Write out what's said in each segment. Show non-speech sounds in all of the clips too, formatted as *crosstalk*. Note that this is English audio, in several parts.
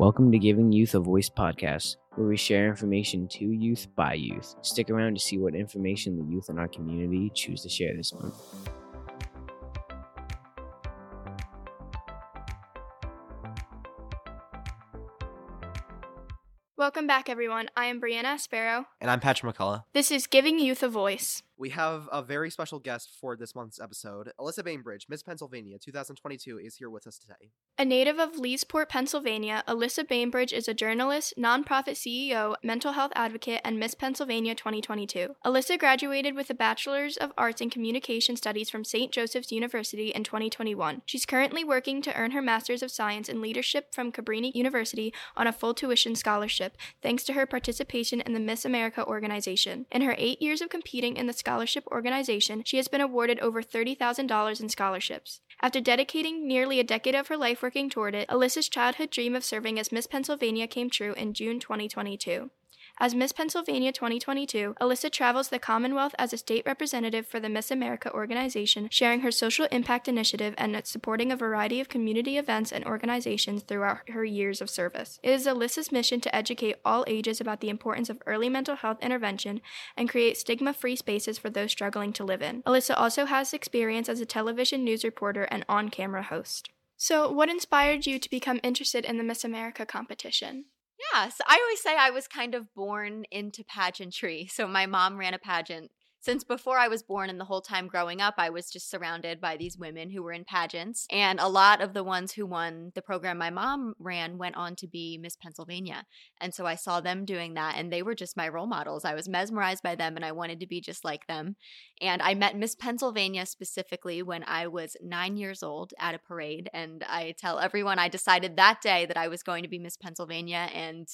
Welcome to Giving Youth a Voice podcast, where we share information to youth by youth. Stick around to see what information the youth in our community choose to share this month. Welcome back, everyone. I am Brianna Sparrow. And I'm Patrick McCullough. This is Giving Youth a Voice. We have a very special guest for this month's episode. Alysa Bainbridge, Miss Pennsylvania 2022, is here with us today. A native of Leesport, Pennsylvania, Alysa Bainbridge is a journalist, nonprofit CEO, mental health advocate, and Miss Pennsylvania 2022. Alysa graduated with a Bachelor's of Arts in Communication Studies from St. Joseph's University in 2021. She's currently working to earn her Master's of Science in Leadership from Cabrini University on a full tuition scholarship, thanks to her participation in the Miss America organization. In her eight years of competing in the scholarship organization, she has been awarded over $30,000 in scholarships. After dedicating nearly a decade of her life working toward it, Alysa's childhood dream of serving as Miss Pennsylvania came true in June 2022. As Miss Pennsylvania 2022, Alysa travels the Commonwealth as a state representative for the Miss America organization, sharing her social impact initiative and supporting a variety of community events and organizations throughout her years of service. It is Alysa's mission to educate all ages about the importance of early mental health intervention and create stigma free spaces for those struggling to live in. Alysa also has experience as a television news reporter and on camera host. So, what inspired you to become interested in the Miss America competition? Yeah, so I always say I was kind of born into pageantry. So my mom ran a pageant since before I was born and the whole time growing up, I was just surrounded by these women who were in pageants. And a lot of the ones who won the program my mom ran went on to be Miss Pennsylvania. And so I saw them doing that, and they were just my role models. I was mesmerized by them, and I wanted to be just like them. And I met Miss Pennsylvania specifically when I was nine years old at a parade. And I tell everyone I decided that day that I was going to be Miss Pennsylvania. And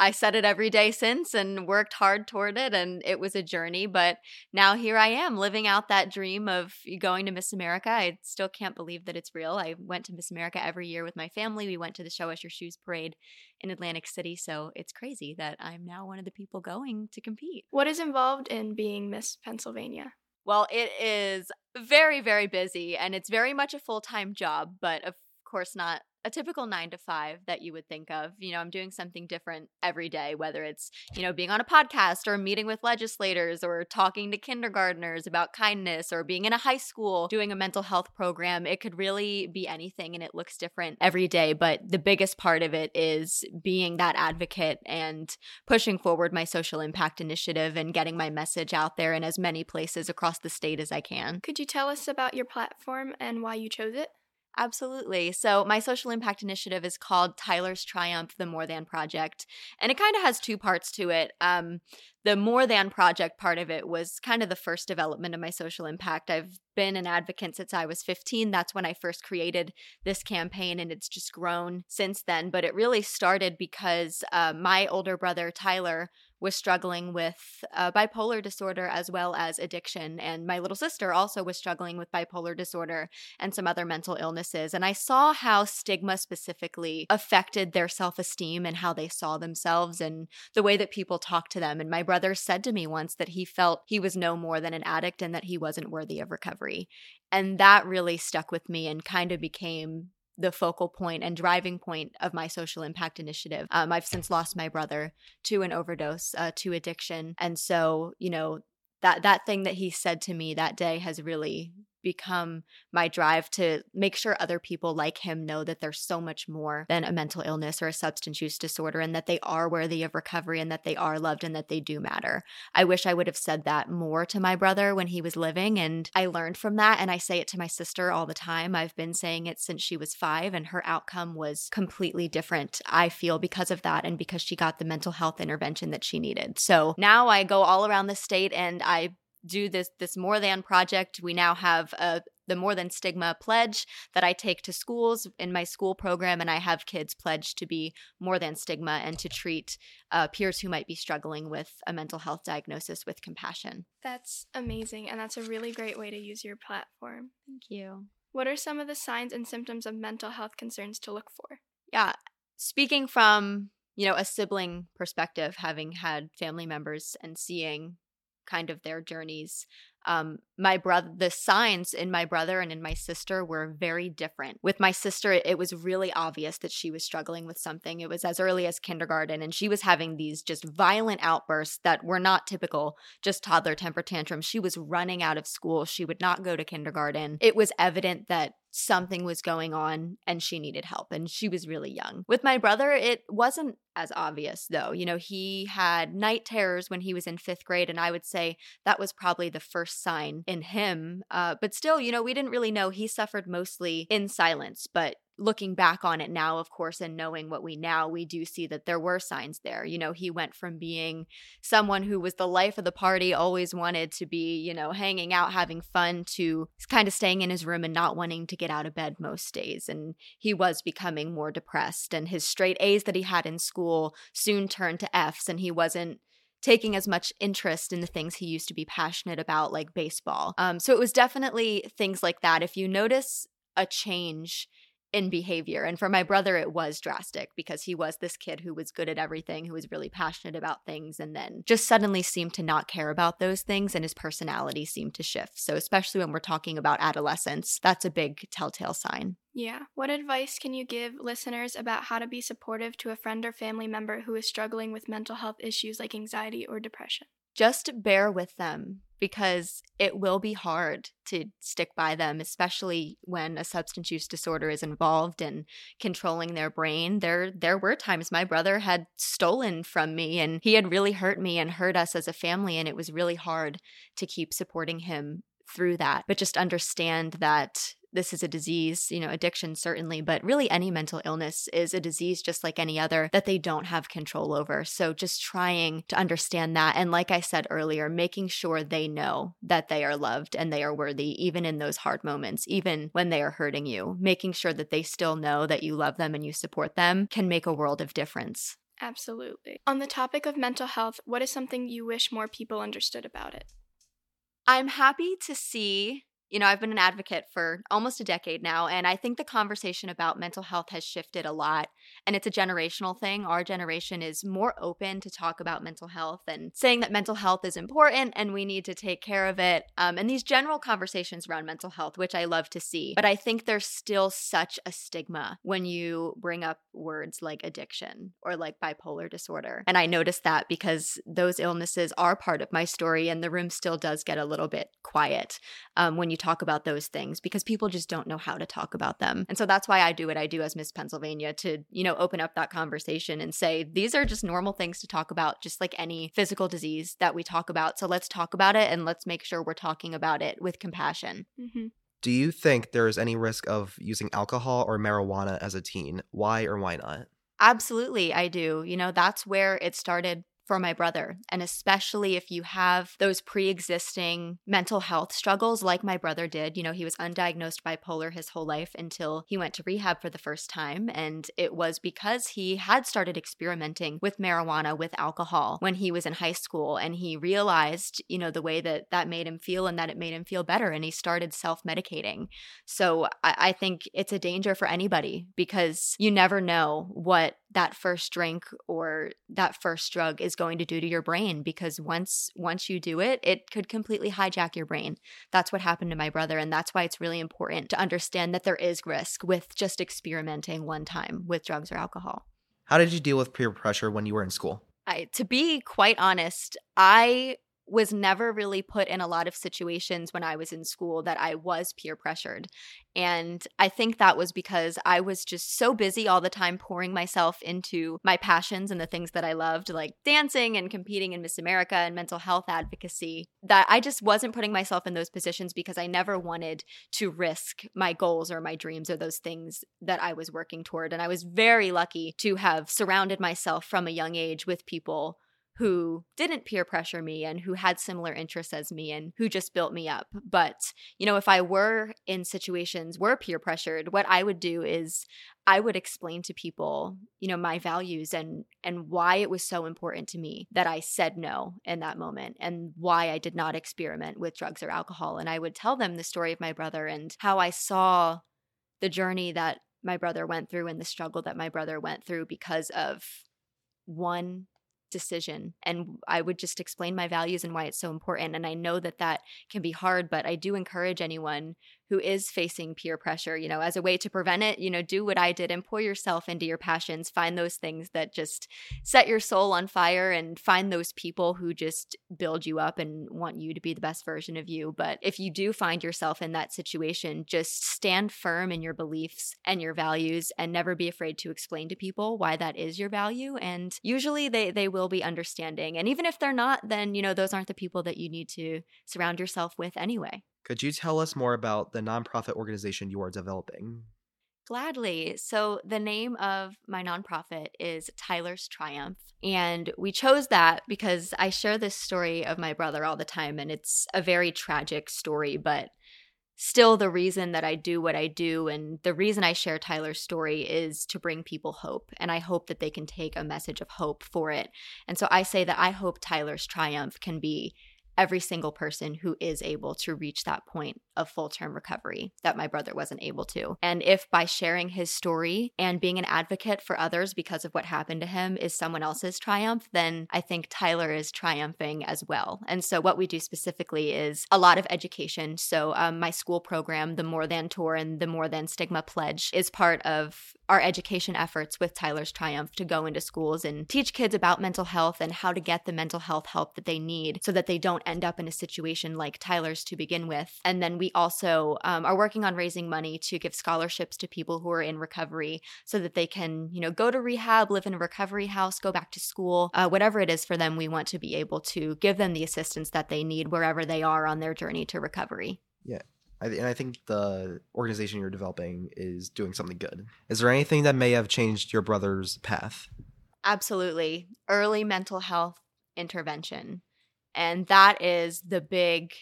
I said it every day since and worked hard toward it and it was a journey but now here I am living out that dream of going to Miss America. I still can't believe that it's real. I went to Miss America every year with my family. We went to the Show Us Your Shoes parade in Atlantic City, so it's crazy that I'm now one of the people going to compete. What is involved in being Miss Pennsylvania? Well, it is very very busy and it's very much a full-time job, but of course not a typical nine to five that you would think of. You know, I'm doing something different every day, whether it's, you know, being on a podcast or meeting with legislators or talking to kindergartners about kindness or being in a high school doing a mental health program. It could really be anything and it looks different every day. But the biggest part of it is being that advocate and pushing forward my social impact initiative and getting my message out there in as many places across the state as I can. Could you tell us about your platform and why you chose it? Absolutely. So, my social impact initiative is called Tyler's Triumph, the More Than Project. And it kind of has two parts to it. Um, the More Than Project part of it was kind of the first development of my social impact. I've been an advocate since I was 15. That's when I first created this campaign, and it's just grown since then. But it really started because uh, my older brother, Tyler, was struggling with uh, bipolar disorder as well as addiction. And my little sister also was struggling with bipolar disorder and some other mental illnesses. And I saw how stigma specifically affected their self esteem and how they saw themselves and the way that people talked to them. And my brother said to me once that he felt he was no more than an addict and that he wasn't worthy of recovery. And that really stuck with me and kind of became the focal point and driving point of my social impact initiative. Um, I've since lost my brother to an overdose, uh, to addiction, and so you know that that thing that he said to me that day has really become my drive to make sure other people like him know that there's so much more than a mental illness or a substance use disorder and that they are worthy of recovery and that they are loved and that they do matter. I wish I would have said that more to my brother when he was living and I learned from that and I say it to my sister all the time. I've been saying it since she was 5 and her outcome was completely different. I feel because of that and because she got the mental health intervention that she needed. So now I go all around the state and I do this this more than project. We now have a the more than stigma pledge that i take to schools in my school program and i have kids pledge to be more than stigma and to treat uh, peers who might be struggling with a mental health diagnosis with compassion. That's amazing and that's a really great way to use your platform. Thank you. What are some of the signs and symptoms of mental health concerns to look for? Yeah speaking from you know a sibling perspective having had family members and seeing kind of their journeys. um, my brother the signs in my brother and in my sister were very different. With my sister it was really obvious that she was struggling with something. It was as early as kindergarten and she was having these just violent outbursts that were not typical just toddler temper tantrums. She was running out of school. She would not go to kindergarten. It was evident that something was going on and she needed help and she was really young. With my brother it wasn't as obvious though. You know, he had night terrors when he was in 5th grade and I would say that was probably the first sign in him. Uh, but still, you know, we didn't really know. He suffered mostly in silence, but looking back on it now, of course, and knowing what we now, we do see that there were signs there. You know, he went from being someone who was the life of the party, always wanted to be, you know, hanging out, having fun, to kind of staying in his room and not wanting to get out of bed most days. And he was becoming more depressed, and his straight A's that he had in school soon turned to F's, and he wasn't taking as much interest in the things he used to be passionate about, like baseball. Um, so it was definitely things like that. If you notice a change in behavior. And for my brother, it was drastic because he was this kid who was good at everything, who was really passionate about things, and then just suddenly seemed to not care about those things, and his personality seemed to shift. So, especially when we're talking about adolescence, that's a big telltale sign. Yeah. What advice can you give listeners about how to be supportive to a friend or family member who is struggling with mental health issues like anxiety or depression? Just bear with them because it will be hard to stick by them, especially when a substance use disorder is involved and controlling their brain. There there were times my brother had stolen from me and he had really hurt me and hurt us as a family and it was really hard to keep supporting him through that. But just understand that this is a disease, you know, addiction certainly, but really any mental illness is a disease just like any other that they don't have control over. So just trying to understand that. And like I said earlier, making sure they know that they are loved and they are worthy, even in those hard moments, even when they are hurting you, making sure that they still know that you love them and you support them can make a world of difference. Absolutely. On the topic of mental health, what is something you wish more people understood about it? I'm happy to see you know, I've been an advocate for almost a decade now, and I think the conversation about mental health has shifted a lot. And it's a generational thing. Our generation is more open to talk about mental health and saying that mental health is important and we need to take care of it. Um, and these general conversations around mental health, which I love to see. But I think there's still such a stigma when you bring up words like addiction or like bipolar disorder. And I noticed that because those illnesses are part of my story, and the room still does get a little bit quiet um, when you talk about those things because people just don't know how to talk about them. And so that's why I do what I do as Miss Pennsylvania to, you know, open up that conversation and say, these are just normal things to talk about, just like any physical disease that we talk about. So let's talk about it and let's make sure we're talking about it with compassion. Mm-hmm. Do you think there is any risk of using alcohol or marijuana as a teen? Why or why not? Absolutely, I do. You know, that's where it started for my brother. And especially if you have those pre existing mental health struggles, like my brother did. You know, he was undiagnosed bipolar his whole life until he went to rehab for the first time. And it was because he had started experimenting with marijuana, with alcohol when he was in high school. And he realized, you know, the way that that made him feel and that it made him feel better. And he started self medicating. So I, I think it's a danger for anybody because you never know what that first drink or that first drug is going to do to your brain because once once you do it it could completely hijack your brain. That's what happened to my brother and that's why it's really important to understand that there is risk with just experimenting one time with drugs or alcohol. How did you deal with peer pressure when you were in school? I, to be quite honest i was never really put in a lot of situations when I was in school that I was peer pressured. And I think that was because I was just so busy all the time pouring myself into my passions and the things that I loved, like dancing and competing in Miss America and mental health advocacy, that I just wasn't putting myself in those positions because I never wanted to risk my goals or my dreams or those things that I was working toward. And I was very lucky to have surrounded myself from a young age with people who didn't peer pressure me and who had similar interests as me and who just built me up. But, you know, if I were in situations were peer pressured, what I would do is I would explain to people, you know, my values and and why it was so important to me that I said no in that moment and why I did not experiment with drugs or alcohol and I would tell them the story of my brother and how I saw the journey that my brother went through and the struggle that my brother went through because of one decision and i would just explain my values and why it's so important and i know that that can be hard but i do encourage anyone who is facing peer pressure, you know, as a way to prevent it, you know, do what I did and pour yourself into your passions. Find those things that just set your soul on fire and find those people who just build you up and want you to be the best version of you. But if you do find yourself in that situation, just stand firm in your beliefs and your values and never be afraid to explain to people why that is your value. And usually they, they will be understanding. And even if they're not, then, you know, those aren't the people that you need to surround yourself with anyway. Could you tell us more about the nonprofit organization you are developing? Gladly. So, the name of my nonprofit is Tyler's Triumph. And we chose that because I share this story of my brother all the time, and it's a very tragic story, but still the reason that I do what I do. And the reason I share Tyler's story is to bring people hope. And I hope that they can take a message of hope for it. And so I say that I hope Tyler's Triumph can be every single person who is able to reach that point of full term recovery that my brother wasn't able to. And if by sharing his story and being an advocate for others because of what happened to him is someone else's triumph, then I think Tyler is triumphing as well. And so, what we do specifically is a lot of education. So, um, my school program, the More Than Tour and the More Than Stigma Pledge, is part of our education efforts with Tyler's Triumph to go into schools and teach kids about mental health and how to get the mental health help that they need so that they don't end up in a situation like Tyler's to begin with. And then we also um, are working on raising money to give scholarships to people who are in recovery so that they can, you know, go to rehab, live in a recovery house, go back to school, uh, whatever it is for them. We want to be able to give them the assistance that they need wherever they are on their journey to recovery. Yeah. I th- and I think the organization you're developing is doing something good. Is there anything that may have changed your brother's path? Absolutely. Early mental health intervention. And that is the big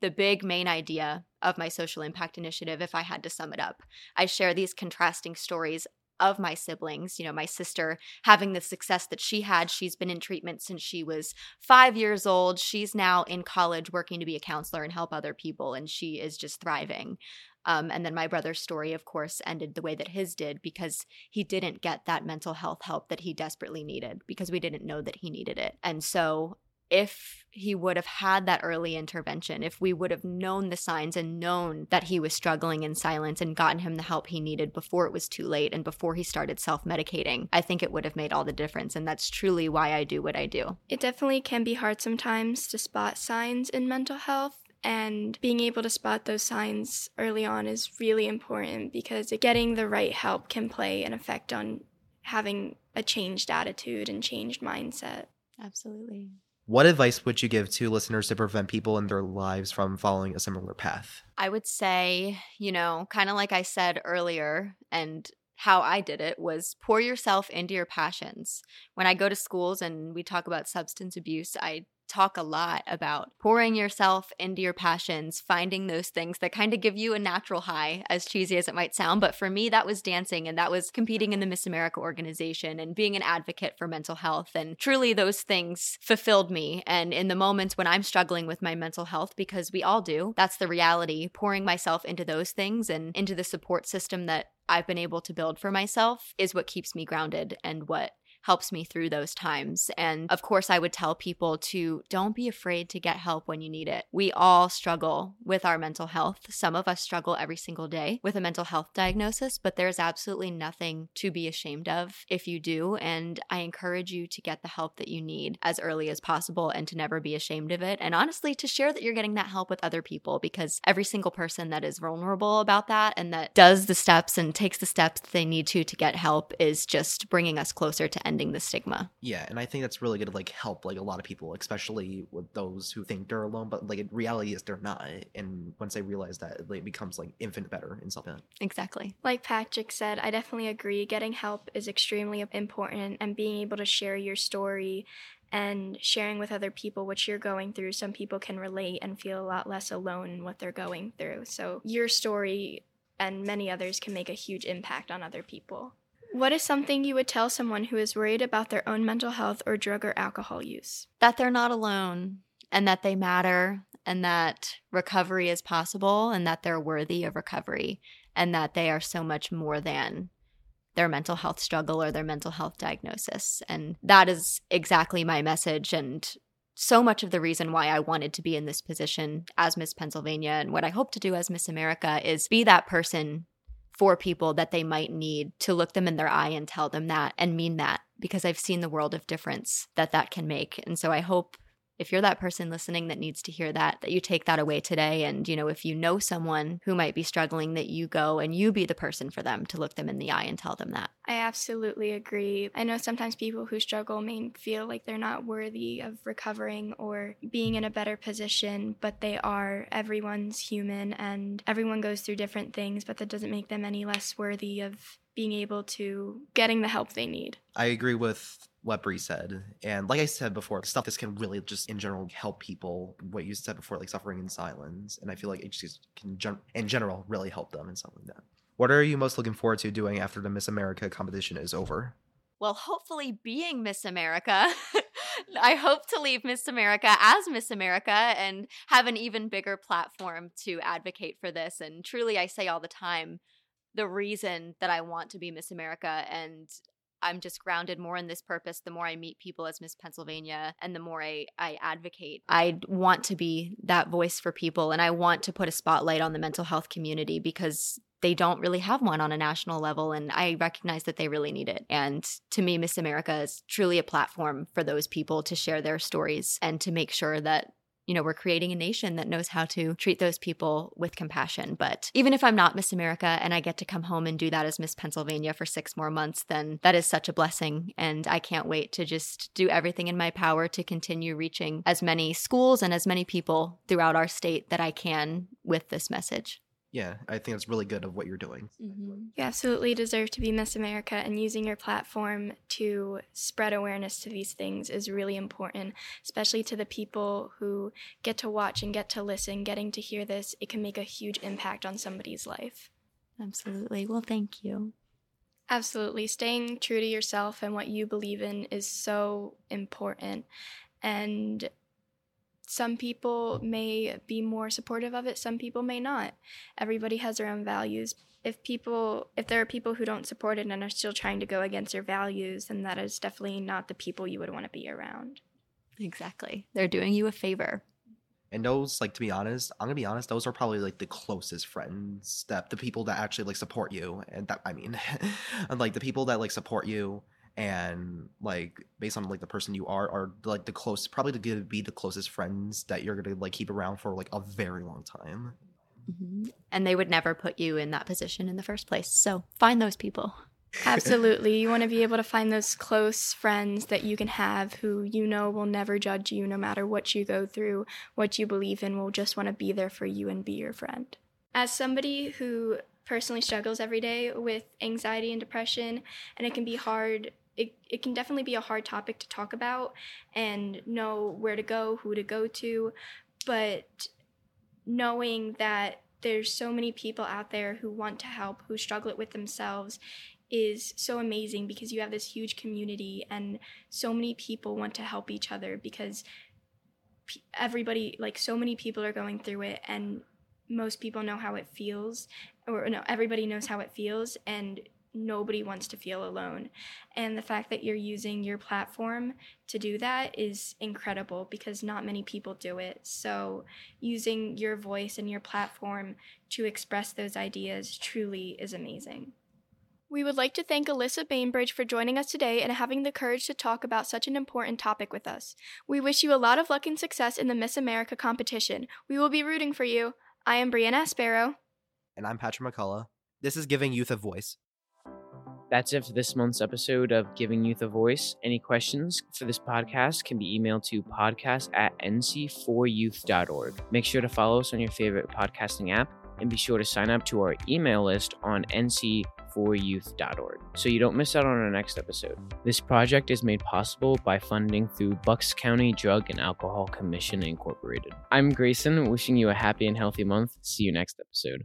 the big main idea of my social impact initiative if I had to sum it up. I share these contrasting stories of my siblings. You know, my sister having the success that she had. She's been in treatment since she was five years old. She's now in college working to be a counselor and help other people, and she is just thriving. Um, and then my brother's story, of course, ended the way that his did because he didn't get that mental health help that he desperately needed because we didn't know that he needed it. And so if he would have had that early intervention, if we would have known the signs and known that he was struggling in silence and gotten him the help he needed before it was too late and before he started self medicating, I think it would have made all the difference. And that's truly why I do what I do. It definitely can be hard sometimes to spot signs in mental health. And being able to spot those signs early on is really important because getting the right help can play an effect on having a changed attitude and changed mindset. Absolutely. What advice would you give to listeners to prevent people in their lives from following a similar path? I would say, you know, kind of like I said earlier, and how I did it was pour yourself into your passions. When I go to schools and we talk about substance abuse, I talk a lot about pouring yourself into your passions, finding those things that kind of give you a natural high, as cheesy as it might sound. But for me, that was dancing and that was competing in the Miss America organization and being an advocate for mental health. And truly, those things fulfilled me. And in the moments when I'm struggling with my mental health, because we all do, that's the reality, pouring myself into those things and into the support system that I've been able to build for myself is what keeps me grounded and what helps me through those times. And of course, I would tell people to don't be afraid to get help when you need it. We all struggle with our mental health. Some of us struggle every single day with a mental health diagnosis, but there's absolutely nothing to be ashamed of if you do. And I encourage you to get the help that you need as early as possible and to never be ashamed of it. And honestly, to share that you're getting that help with other people because every single person that is vulnerable about that and that does the steps and takes the steps they need to to get help is just bringing us closer to ending the stigma. Yeah, and I think that's really good to like help like a lot of people, especially with those who think they're alone, but like in reality is they're not. And once they realize that, like, it becomes like infinite better like that. Exactly. Like Patrick said, I definitely agree. Getting help is extremely important, and being able to share your story and sharing with other people what you're going through. Some people can relate and feel a lot less alone in what they're going through. So, your story and many others can make a huge impact on other people. What is something you would tell someone who is worried about their own mental health or drug or alcohol use? That they're not alone and that they matter and that recovery is possible and that they're worthy of recovery and that they are so much more than their mental health struggle or their mental health diagnosis. And that is exactly my message and so much of the reason why I wanted to be in this position as Miss Pennsylvania and what I hope to do as Miss America is be that person for people that they might need to look them in their eye and tell them that and mean that because I've seen the world of difference that that can make. And so I hope if you're that person listening that needs to hear that that you take that away today and you know if you know someone who might be struggling that you go and you be the person for them to look them in the eye and tell them that I absolutely agree. I know sometimes people who struggle may feel like they're not worthy of recovering or being in a better position, but they are. Everyone's human and everyone goes through different things, but that doesn't make them any less worthy of being able to getting the help they need. I agree with what Bree said. And like I said before, stuff this can really just in general help people. What you said before, like suffering in silence. And I feel like HCs can gen- in general really help them and something like that. What are you most looking forward to doing after the Miss America competition is over? Well, hopefully, being Miss America, *laughs* I hope to leave Miss America as Miss America and have an even bigger platform to advocate for this. And truly, I say all the time the reason that I want to be Miss America and I'm just grounded more in this purpose the more I meet people as Miss Pennsylvania and the more I, I advocate. I want to be that voice for people and I want to put a spotlight on the mental health community because they don't really have one on a national level and i recognize that they really need it and to me miss america is truly a platform for those people to share their stories and to make sure that you know, we're creating a nation that knows how to treat those people with compassion. But even if I'm not Miss America and I get to come home and do that as Miss Pennsylvania for six more months, then that is such a blessing. And I can't wait to just do everything in my power to continue reaching as many schools and as many people throughout our state that I can with this message yeah, I think it's really good of what you're doing. Mm-hmm. You absolutely deserve to be Miss America, and using your platform to spread awareness to these things is really important, especially to the people who get to watch and get to listen. Getting to hear this, it can make a huge impact on somebody's life. Absolutely. Well, thank you. Absolutely. Staying true to yourself and what you believe in is so important. And some people may be more supportive of it, some people may not. Everybody has their own values. If people if there are people who don't support it and are still trying to go against their values, then that is definitely not the people you would want to be around. Exactly. They're doing you a favor. And those, like to be honest, I'm gonna be honest, those are probably like the closest friends that the people that actually like support you. And that I mean *laughs* like the people that like support you and like based on like the person you are are like the close probably to be the closest friends that you're gonna like keep around for like a very long time. Mm-hmm. and they would never put you in that position in the first place. So find those people. *laughs* Absolutely. You want to be able to find those close friends that you can have who you know will never judge you no matter what you go through what you believe in will just want to be there for you and be your friend. As somebody who personally struggles every day with anxiety and depression and it can be hard it, it can definitely be a hard topic to talk about and know where to go, who to go to, but knowing that there's so many people out there who want to help, who struggle with themselves is so amazing because you have this huge community and so many people want to help each other because everybody like so many people are going through it and most people know how it feels or no everybody knows how it feels and nobody wants to feel alone. And the fact that you're using your platform to do that is incredible because not many people do it. So, using your voice and your platform to express those ideas truly is amazing. We would like to thank Alysa Bainbridge for joining us today and having the courage to talk about such an important topic with us. We wish you a lot of luck and success in the Miss America competition. We will be rooting for you. I am Brianna Aspero. And I'm Patrick McCullough. This is Giving Youth a Voice. That's it for this month's episode of Giving Youth a Voice. Any questions for this podcast can be emailed to podcast at nc4youth.org. Make sure to follow us on your favorite podcasting app and be sure to sign up to our email list on nc4youth.org so you don't miss out on our next episode. This project is made possible by funding through Bucks County Drug and Alcohol Commission Incorporated. I'm Grayson, wishing you a happy and healthy month. See you next episode.